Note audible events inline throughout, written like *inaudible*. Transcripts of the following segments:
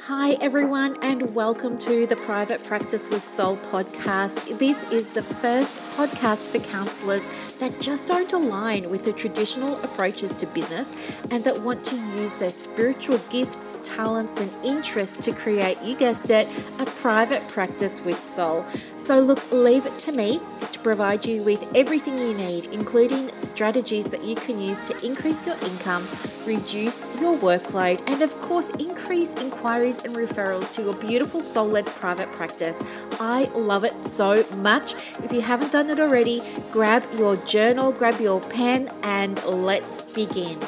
Hi, everyone, and welcome to the Private Practice with Soul podcast. This is the first podcast for counselors that just don't align with the traditional approaches to business and that want to use their spiritual gifts, talents, and interests to create, you guessed it, a private practice with soul. So, look, leave it to me to provide you with everything you need, including strategies that you can use to increase your income, reduce your workload, and of course, increase inquiries and referrals to your beautiful soul led private practice. I love it so much. If you haven't done it already, grab your journal, grab your pen, and let's begin.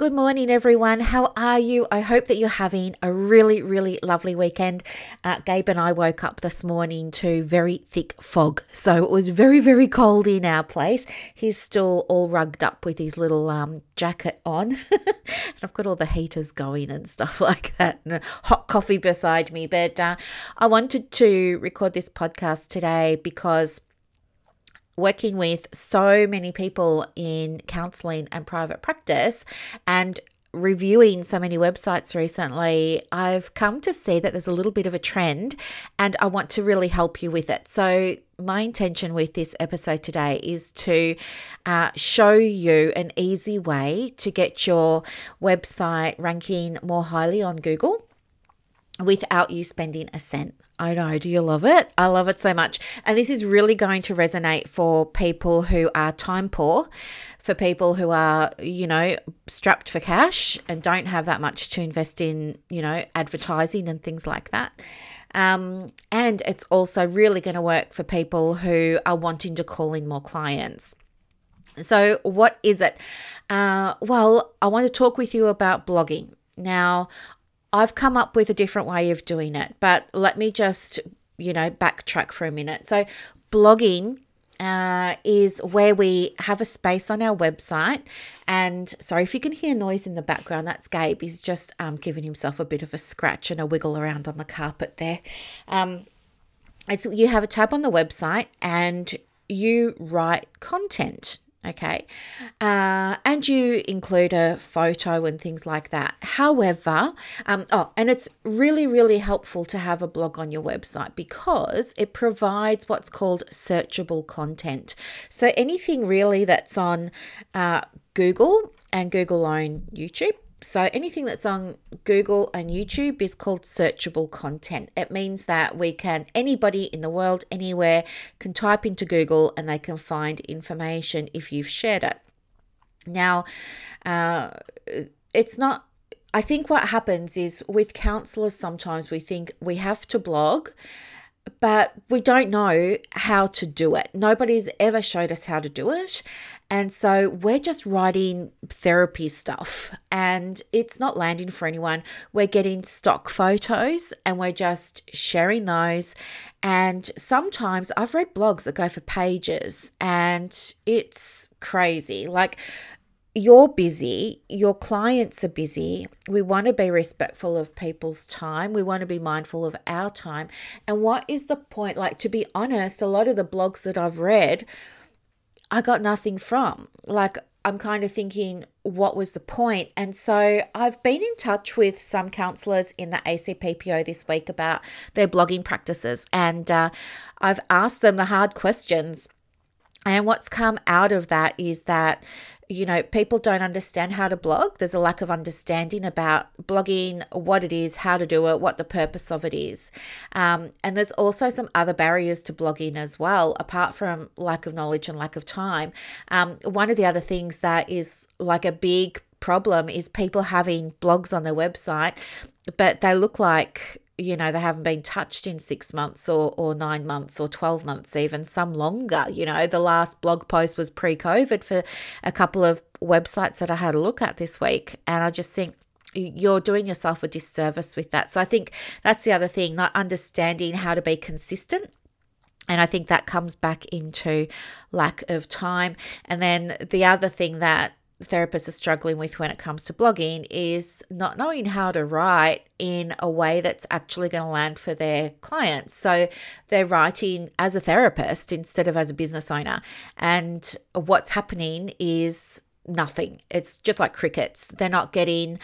Good morning, everyone. How are you? I hope that you're having a really, really lovely weekend. Uh, Gabe and I woke up this morning to very thick fog. So it was very, very cold in our place. He's still all rugged up with his little um, jacket on. *laughs* and I've got all the heaters going and stuff *laughs* like that, and hot coffee beside me. But uh, I wanted to record this podcast today because working with so many people in counseling and private practice and reviewing so many websites recently, I've come to see that there's a little bit of a trend and I want to really help you with it. So, my intention with this episode today is to uh, show you an easy way to get your website ranking more highly on Google without you spending a cent. I know. Do you love it? I love it so much. And this is really going to resonate for people who are time poor, for people who are, you know, strapped for cash and don't have that much to invest in, you know, advertising and things like that. Um, and it's also really going to work for people who are wanting to call in more clients. So, what is it? Uh, well, I want to talk with you about blogging. Now, I've come up with a different way of doing it, but let me just, you know, backtrack for a minute. So, blogging uh, is where we have a space on our website. And sorry if you can hear noise in the background, that's Gabe. He's just um, giving himself a bit of a scratch and a wiggle around on the carpet there. Um, you have a tab on the website and you write content okay. Uh, and you include a photo and things like that. However um, oh and it's really really helpful to have a blog on your website because it provides what's called searchable content. So anything really that's on uh, google and google own youtube so anything that's on Google and YouTube is called searchable content. It means that we can anybody in the world anywhere can type into Google and they can find information if you've shared it. Now, uh, it's not I think what happens is with counselors, sometimes we think we have to blog but we don't know how to do it. Nobody's ever showed us how to do it. And so we're just writing therapy stuff and it's not landing for anyone. We're getting stock photos and we're just sharing those. And sometimes I've read blogs that go for pages and it's crazy. Like you're busy, your clients are busy. We want to be respectful of people's time. We want to be mindful of our time. And what is the point? Like, to be honest, a lot of the blogs that I've read, I got nothing from. Like, I'm kind of thinking, what was the point? And so I've been in touch with some counselors in the ACPPO this week about their blogging practices. And uh, I've asked them the hard questions. And what's come out of that is that you know, people don't understand how to blog. There's a lack of understanding about blogging, what it is, how to do it, what the purpose of it is. Um, and there's also some other barriers to blogging as well, apart from lack of knowledge and lack of time. Um, one of the other things that is like a big problem is people having blogs on their website, but they look like you know they haven't been touched in six months or, or nine months or 12 months even some longer you know the last blog post was pre-covid for a couple of websites that i had a look at this week and i just think you're doing yourself a disservice with that so i think that's the other thing not understanding how to be consistent and I think that comes back into lack of time. And then the other thing that therapists are struggling with when it comes to blogging is not knowing how to write in a way that's actually going to land for their clients. So they're writing as a therapist instead of as a business owner. And what's happening is nothing. It's just like crickets. They're not getting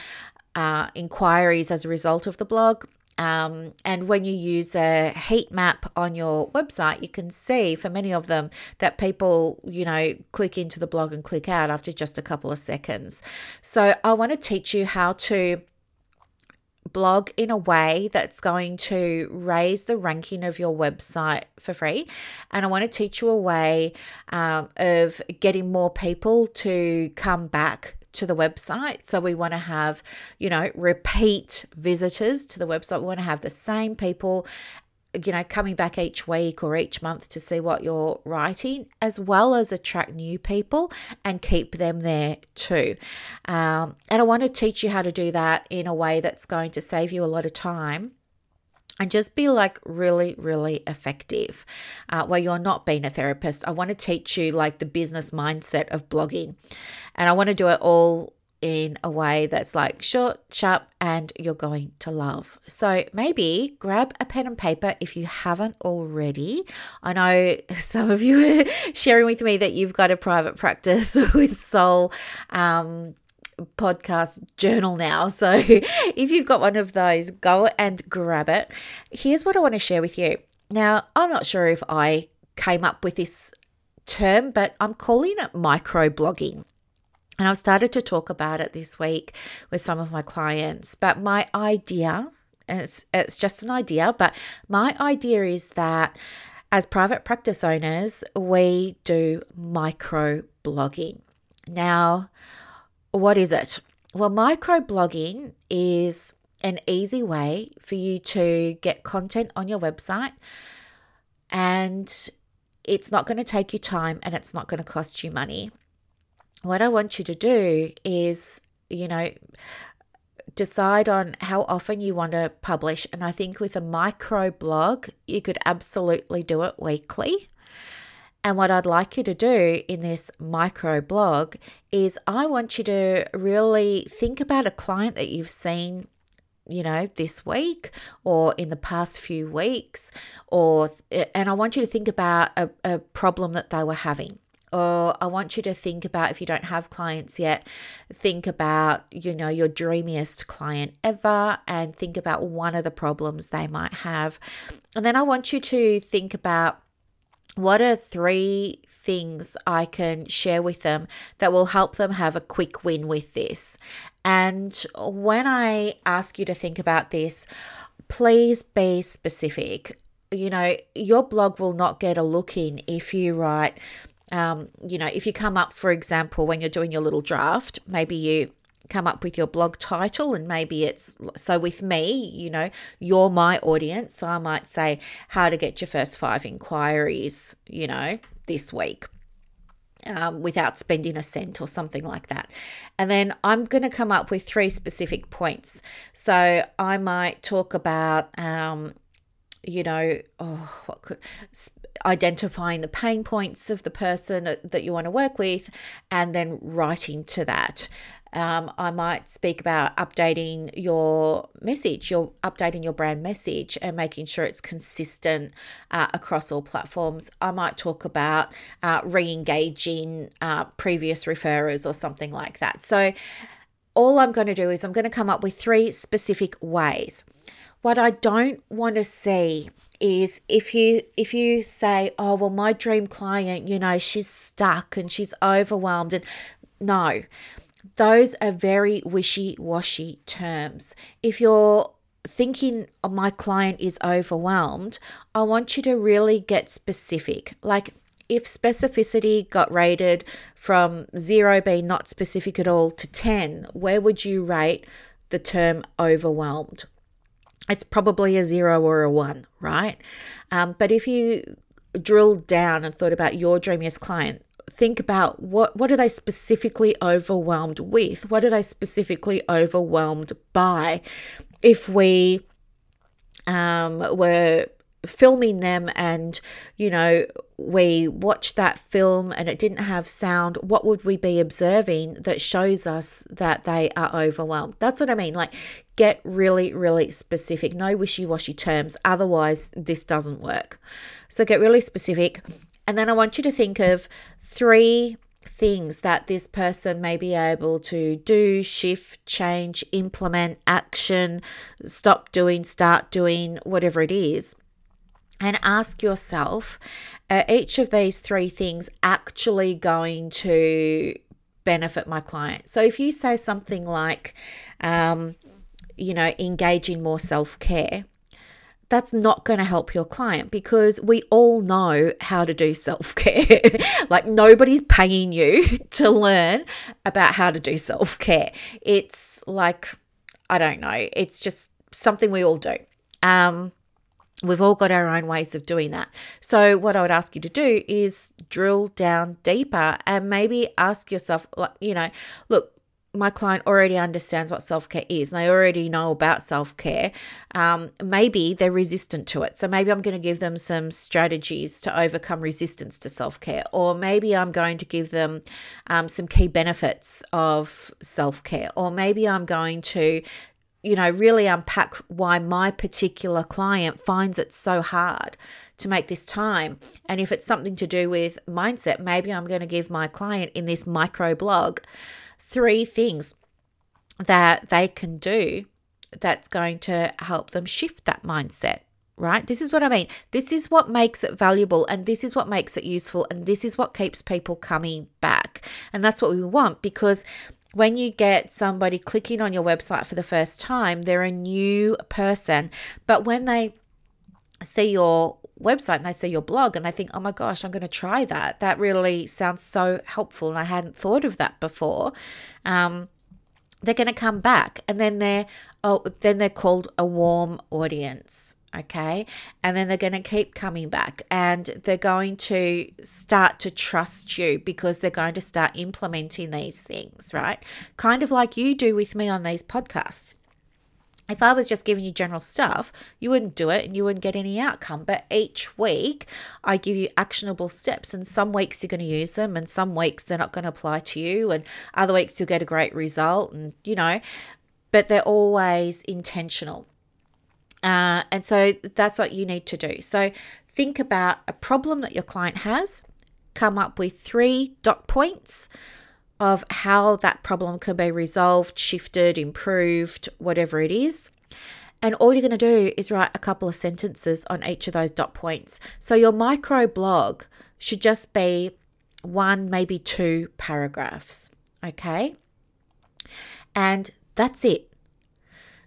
uh, inquiries as a result of the blog. Um, and when you use a heat map on your website, you can see for many of them that people, you know, click into the blog and click out after just a couple of seconds. So I want to teach you how to blog in a way that's going to raise the ranking of your website for free. And I want to teach you a way um, of getting more people to come back to the website. So we want to have, you know, repeat visitors to the website. We want to have the same people you know, coming back each week or each month to see what you're writing, as well as attract new people and keep them there too. Um, and I want to teach you how to do that in a way that's going to save you a lot of time and just be like really, really effective uh, where you're not being a therapist. I want to teach you like the business mindset of blogging. And I want to do it all in a way that's like short, sharp, and you're going to love. So maybe grab a pen and paper if you haven't already. I know *laughs* some of you are *laughs* sharing with me that you've got a private practice *laughs* with Soul. Um, podcast journal now. *laughs* So if you've got one of those, go and grab it. Here's what I want to share with you. Now, I'm not sure if I came up with this term, but I'm calling it micro blogging. And I've started to talk about it this week with some of my clients. But my idea, it's, it's just an idea, but my idea is that as private practice owners, we do micro blogging. Now, what is it? Well, micro blogging is an easy way for you to get content on your website and it's not going to take you time and it's not going to cost you money what I want you to do is, you know, decide on how often you want to publish. And I think with a micro blog, you could absolutely do it weekly. And what I'd like you to do in this micro blog is I want you to really think about a client that you've seen you know this week or in the past few weeks or and i want you to think about a, a problem that they were having or I want you to think about if you don't have clients yet, think about, you know, your dreamiest client ever and think about one of the problems they might have. And then I want you to think about what are three things I can share with them that will help them have a quick win with this? And when I ask you to think about this, please be specific. You know, your blog will not get a look in if you write, um, you know, if you come up, for example, when you're doing your little draft, maybe you come up with your blog title and maybe it's so with me you know you're my audience so i might say how to get your first five inquiries you know this week um, without spending a cent or something like that. And then I'm going to come up with three specific points. So I might talk about, um, you know, oh, what could identifying the pain points of the person that, that you want to work with and then writing to that. Um, I might speak about updating your message, your updating your brand message, and making sure it's consistent uh, across all platforms. I might talk about uh, re-engaging uh, previous referrers or something like that. So, all I'm going to do is I'm going to come up with three specific ways. What I don't want to see is if you if you say oh well my dream client you know she's stuck and she's overwhelmed and no those are very wishy-washy terms. If you're thinking oh, my client is overwhelmed i want you to really get specific. Like if specificity got rated from 0 being not specific at all to 10 where would you rate the term overwhelmed? It's probably a zero or a one, right? Um, but if you drilled down and thought about your dreamiest client, think about what what are they specifically overwhelmed with? What are they specifically overwhelmed by? If we um, were filming them and you know we watched that film and it didn't have sound what would we be observing that shows us that they are overwhelmed that's what i mean like get really really specific no wishy-washy terms otherwise this doesn't work so get really specific and then i want you to think of three things that this person may be able to do, shift, change, implement, action, stop doing, start doing, whatever it is. And ask yourself are each of these three things actually going to benefit my client? So if you say something like, um, you know, engage in more self care, that's not going to help your client because we all know how to do self care. *laughs* like, nobody's paying you *laughs* to learn about how to do self care. It's like, I don't know, it's just something we all do. Um, We've all got our own ways of doing that. So, what I would ask you to do is drill down deeper and maybe ask yourself, you know, look, my client already understands what self care is and they already know about self care, um, maybe they're resistant to it. So maybe I'm going to give them some strategies to overcome resistance to self care, or maybe I'm going to give them um, some key benefits of self care, or maybe I'm going to you know, really unpack why my particular client finds it so hard to make this time. And if it's something to do with mindset, maybe I'm going to give my client in this micro blog three things that they can do that's going to help them shift that mindset right? This is what I mean. This is what makes it valuable and this is what makes it useful and this is what keeps people coming back. And that's what we want because when you get somebody clicking on your website for the first time, they're a new person. But when they see your website and they see your blog and they think, oh my gosh, I'm going to try that. That really sounds so helpful. And I hadn't thought of that before. Um, they're going to come back and then they're oh then they're called a warm audience okay and then they're going to keep coming back and they're going to start to trust you because they're going to start implementing these things right kind of like you do with me on these podcasts if I was just giving you general stuff, you wouldn't do it and you wouldn't get any outcome. But each week, I give you actionable steps, and some weeks you're going to use them, and some weeks they're not going to apply to you, and other weeks you'll get a great result, and you know, but they're always intentional. Uh, and so that's what you need to do. So think about a problem that your client has, come up with three dot points of how that problem can be resolved, shifted, improved, whatever it is. And all you're going to do is write a couple of sentences on each of those dot points. So your micro blog should just be one, maybe two paragraphs. Okay. And that's it.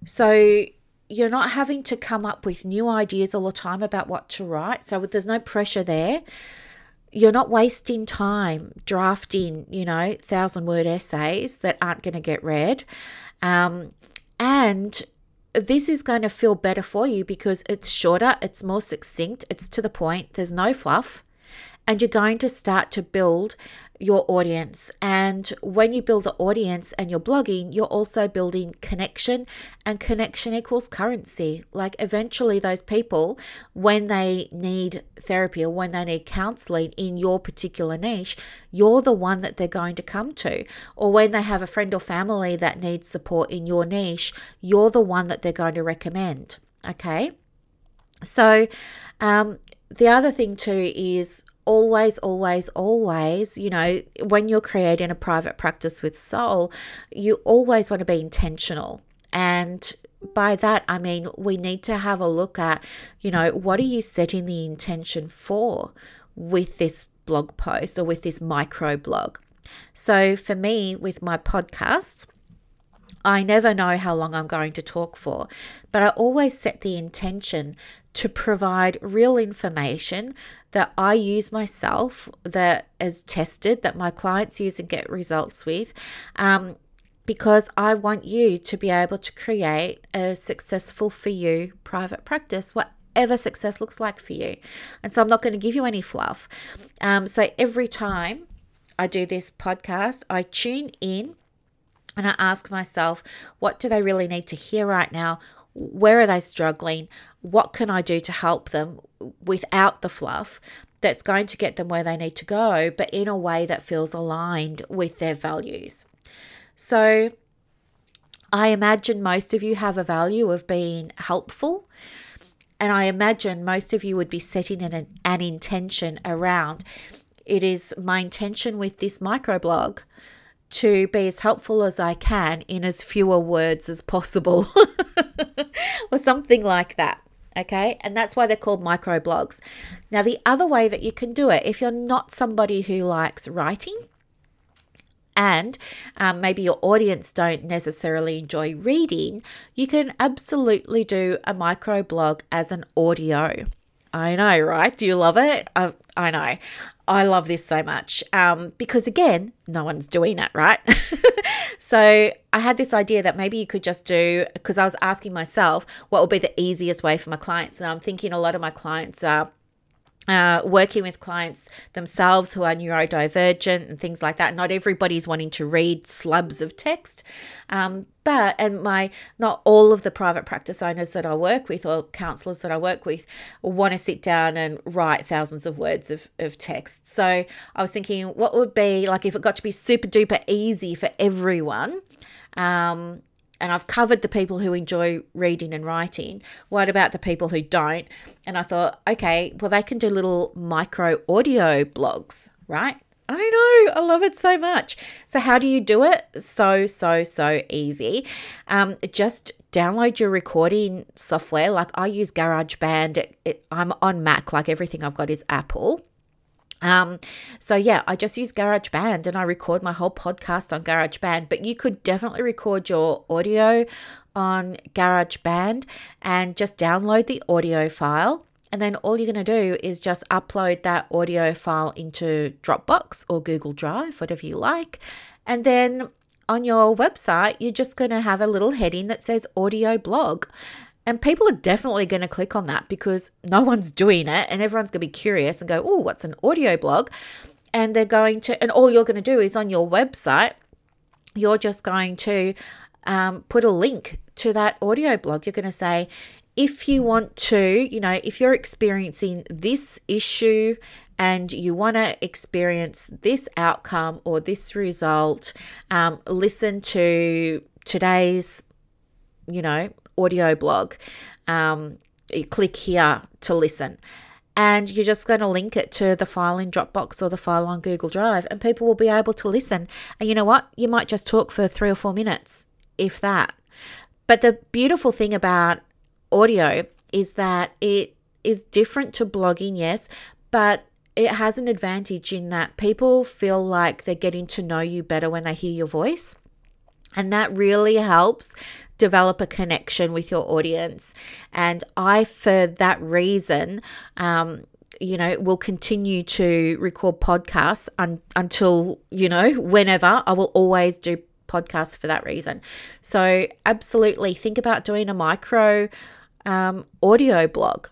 So you're not having to come up with new ideas all the time about what to write. So there's no pressure there you're not wasting time drafting, you know, thousand word essays that aren't going to get read. Um, and this is going to feel better for you because it's shorter, it's more succinct, it's to the point, there's no fluff, and you're going to start to build your audience. And when you build the audience and you're blogging, you're also building connection, and connection equals currency. Like eventually, those people, when they need therapy or when they need counseling in your particular niche, you're the one that they're going to come to. Or when they have a friend or family that needs support in your niche, you're the one that they're going to recommend. Okay. So, um, the other thing too is always, always, always, you know, when you're creating a private practice with soul, you always want to be intentional. And by that, I mean, we need to have a look at, you know, what are you setting the intention for with this blog post or with this micro blog? So for me, with my podcasts, I never know how long I'm going to talk for, but I always set the intention to provide real information that I use myself, that is tested, that my clients use and get results with. Um, because I want you to be able to create a successful for you private practice, whatever success looks like for you. And so I'm not going to give you any fluff. Um, so every time I do this podcast, I tune in and I ask myself, what do they really need to hear right now? Where are they struggling? What can I do to help them without the fluff that's going to get them where they need to go, but in a way that feels aligned with their values? So, I imagine most of you have a value of being helpful. And I imagine most of you would be setting an, an intention around it is my intention with this microblog to be as helpful as I can in as fewer words as possible, *laughs* or something like that. Okay, and that's why they're called microblogs. Now, the other way that you can do it, if you're not somebody who likes writing, and um, maybe your audience don't necessarily enjoy reading, you can absolutely do a microblog as an audio. I know, right? Do you love it? I, I know. I love this so much um, because, again, no one's doing it, right? *laughs* so I had this idea that maybe you could just do, because I was asking myself what would be the easiest way for my clients. And I'm thinking a lot of my clients are uh, working with clients themselves who are neurodivergent and things like that. Not everybody's wanting to read slubs of text, um, but and my not all of the private practice owners that I work with or counselors that I work with want to sit down and write thousands of words of, of text. So I was thinking, what would be like if it got to be super duper easy for everyone? Um, and I've covered the people who enjoy reading and writing. What about the people who don't? And I thought, okay, well, they can do little micro audio blogs, right? I know, I love it so much. So, how do you do it? So, so, so easy. Um, just download your recording software. Like I use GarageBand. It, it, I'm on Mac, like everything I've got is Apple. Um, so yeah, I just use GarageBand and I record my whole podcast on GarageBand, but you could definitely record your audio on GarageBand and just download the audio file. And then all you're going to do is just upload that audio file into Dropbox or Google Drive, whatever you like. And then on your website, you're just going to have a little heading that says audio blog. And people are definitely going to click on that because no one's doing it and everyone's going to be curious and go, oh, what's an audio blog? And they're going to, and all you're going to do is on your website, you're just going to um, put a link to that audio blog. You're going to say, if you want to, you know, if you're experiencing this issue and you want to experience this outcome or this result, um, listen to today's, you know, audio blog. Um, you click here to listen. And you're just going to link it to the file in Dropbox or the file on Google Drive, and people will be able to listen. And you know what? You might just talk for three or four minutes, if that. But the beautiful thing about audio is that it is different to blogging, yes, but it has an advantage in that people feel like they're getting to know you better when they hear your voice. And that really helps develop a connection with your audience. And I, for that reason, um, you know, will continue to record podcasts un- until, you know, whenever. I will always do podcasts for that reason. So, absolutely think about doing a micro um, audio blog.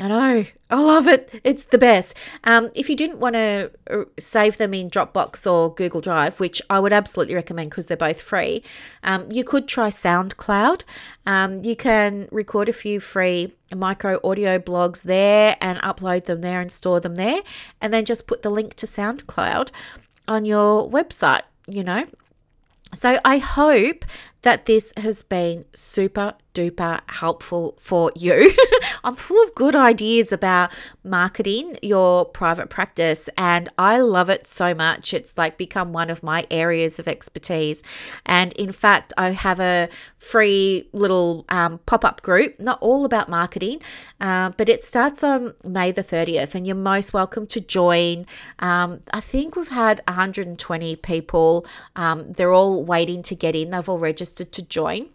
I know. I love it. It's the best. Um, if you didn't want to uh, save them in Dropbox or Google Drive, which I would absolutely recommend because they're both free, um, you could try SoundCloud. Um, you can record a few free micro audio blogs there and upload them there and store them there, and then just put the link to SoundCloud on your website. You know, so I hope that this has been super duper helpful for you. *laughs* I'm full of good ideas about marketing your private practice and I love it so much. It's like become one of my areas of expertise. And in fact, I have a free little um, pop up group, not all about marketing, uh, but it starts on May the 30th and you're most welcome to join. Um, I think we've had 120 people. Um, they're all waiting to get in, they've all registered to join.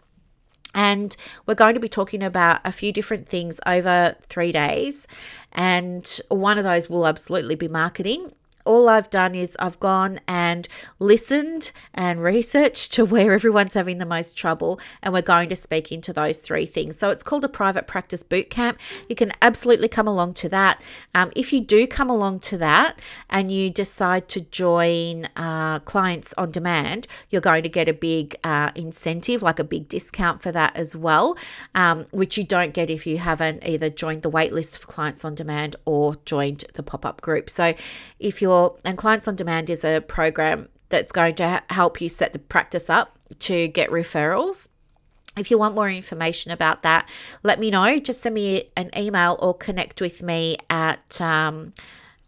And we're going to be talking about a few different things over three days. And one of those will absolutely be marketing all I've done is I've gone and listened and researched to where everyone's having the most trouble, and we're going to speak into those three things. So it's called a private practice boot camp. You can absolutely come along to that. Um, if you do come along to that and you decide to join uh, clients on demand, you're going to get a big uh, incentive, like a big discount for that as well, um, which you don't get if you haven't either joined the waitlist for clients on demand or joined the pop up group. So if you're and Clients on Demand is a program that's going to help you set the practice up to get referrals. If you want more information about that, let me know. Just send me an email or connect with me at um,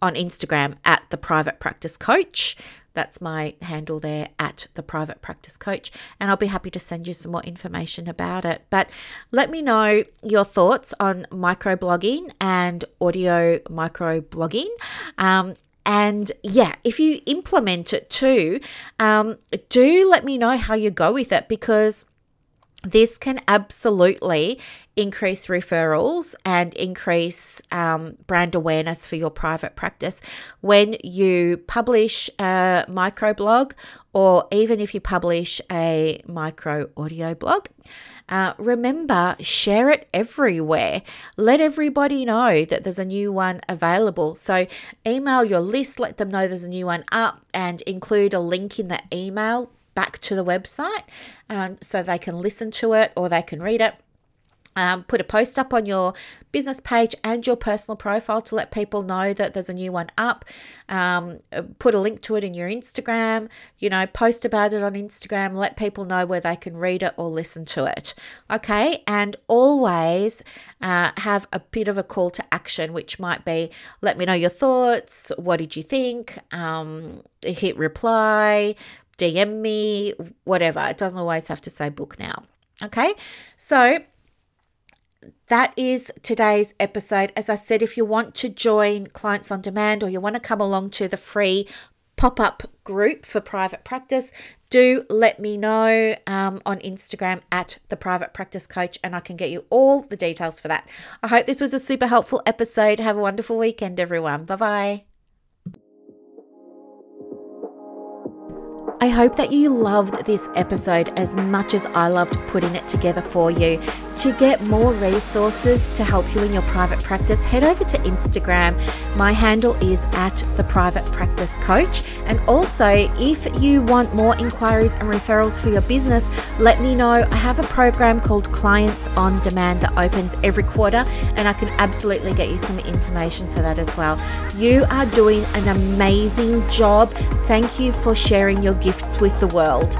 on Instagram at the private practice coach. That's my handle there at the private practice coach, and I'll be happy to send you some more information about it. But let me know your thoughts on microblogging and audio microblogging. Um, and yeah, if you implement it too, um, do let me know how you go with it because this can absolutely increase referrals and increase um, brand awareness for your private practice when you publish a microblog or even if you publish a micro audio blog. Uh, remember, share it everywhere. Let everybody know that there's a new one available. So, email your list, let them know there's a new one up, and include a link in the email back to the website um, so they can listen to it or they can read it. Um, put a post up on your business page and your personal profile to let people know that there's a new one up. Um, put a link to it in your Instagram. You know, post about it on Instagram. Let people know where they can read it or listen to it. Okay, and always uh, have a bit of a call to action, which might be let me know your thoughts. What did you think? Um, hit reply DM me, whatever. It doesn't always have to say book now. Okay, so that is today's episode. As I said, if you want to join Clients on Demand or you want to come along to the free pop up group for private practice, do let me know um, on Instagram at the private practice coach and I can get you all the details for that. I hope this was a super helpful episode. Have a wonderful weekend, everyone. Bye bye. I hope that you loved this episode as much as I loved putting it together for you. To get more resources to help you in your private practice, head over to Instagram. My handle is at the private practice coach. And also, if you want more inquiries and referrals for your business, let me know. I have a program called Clients on Demand that opens every quarter, and I can absolutely get you some information for that as well. You are doing an amazing job. Thank you for sharing your gifts with the world.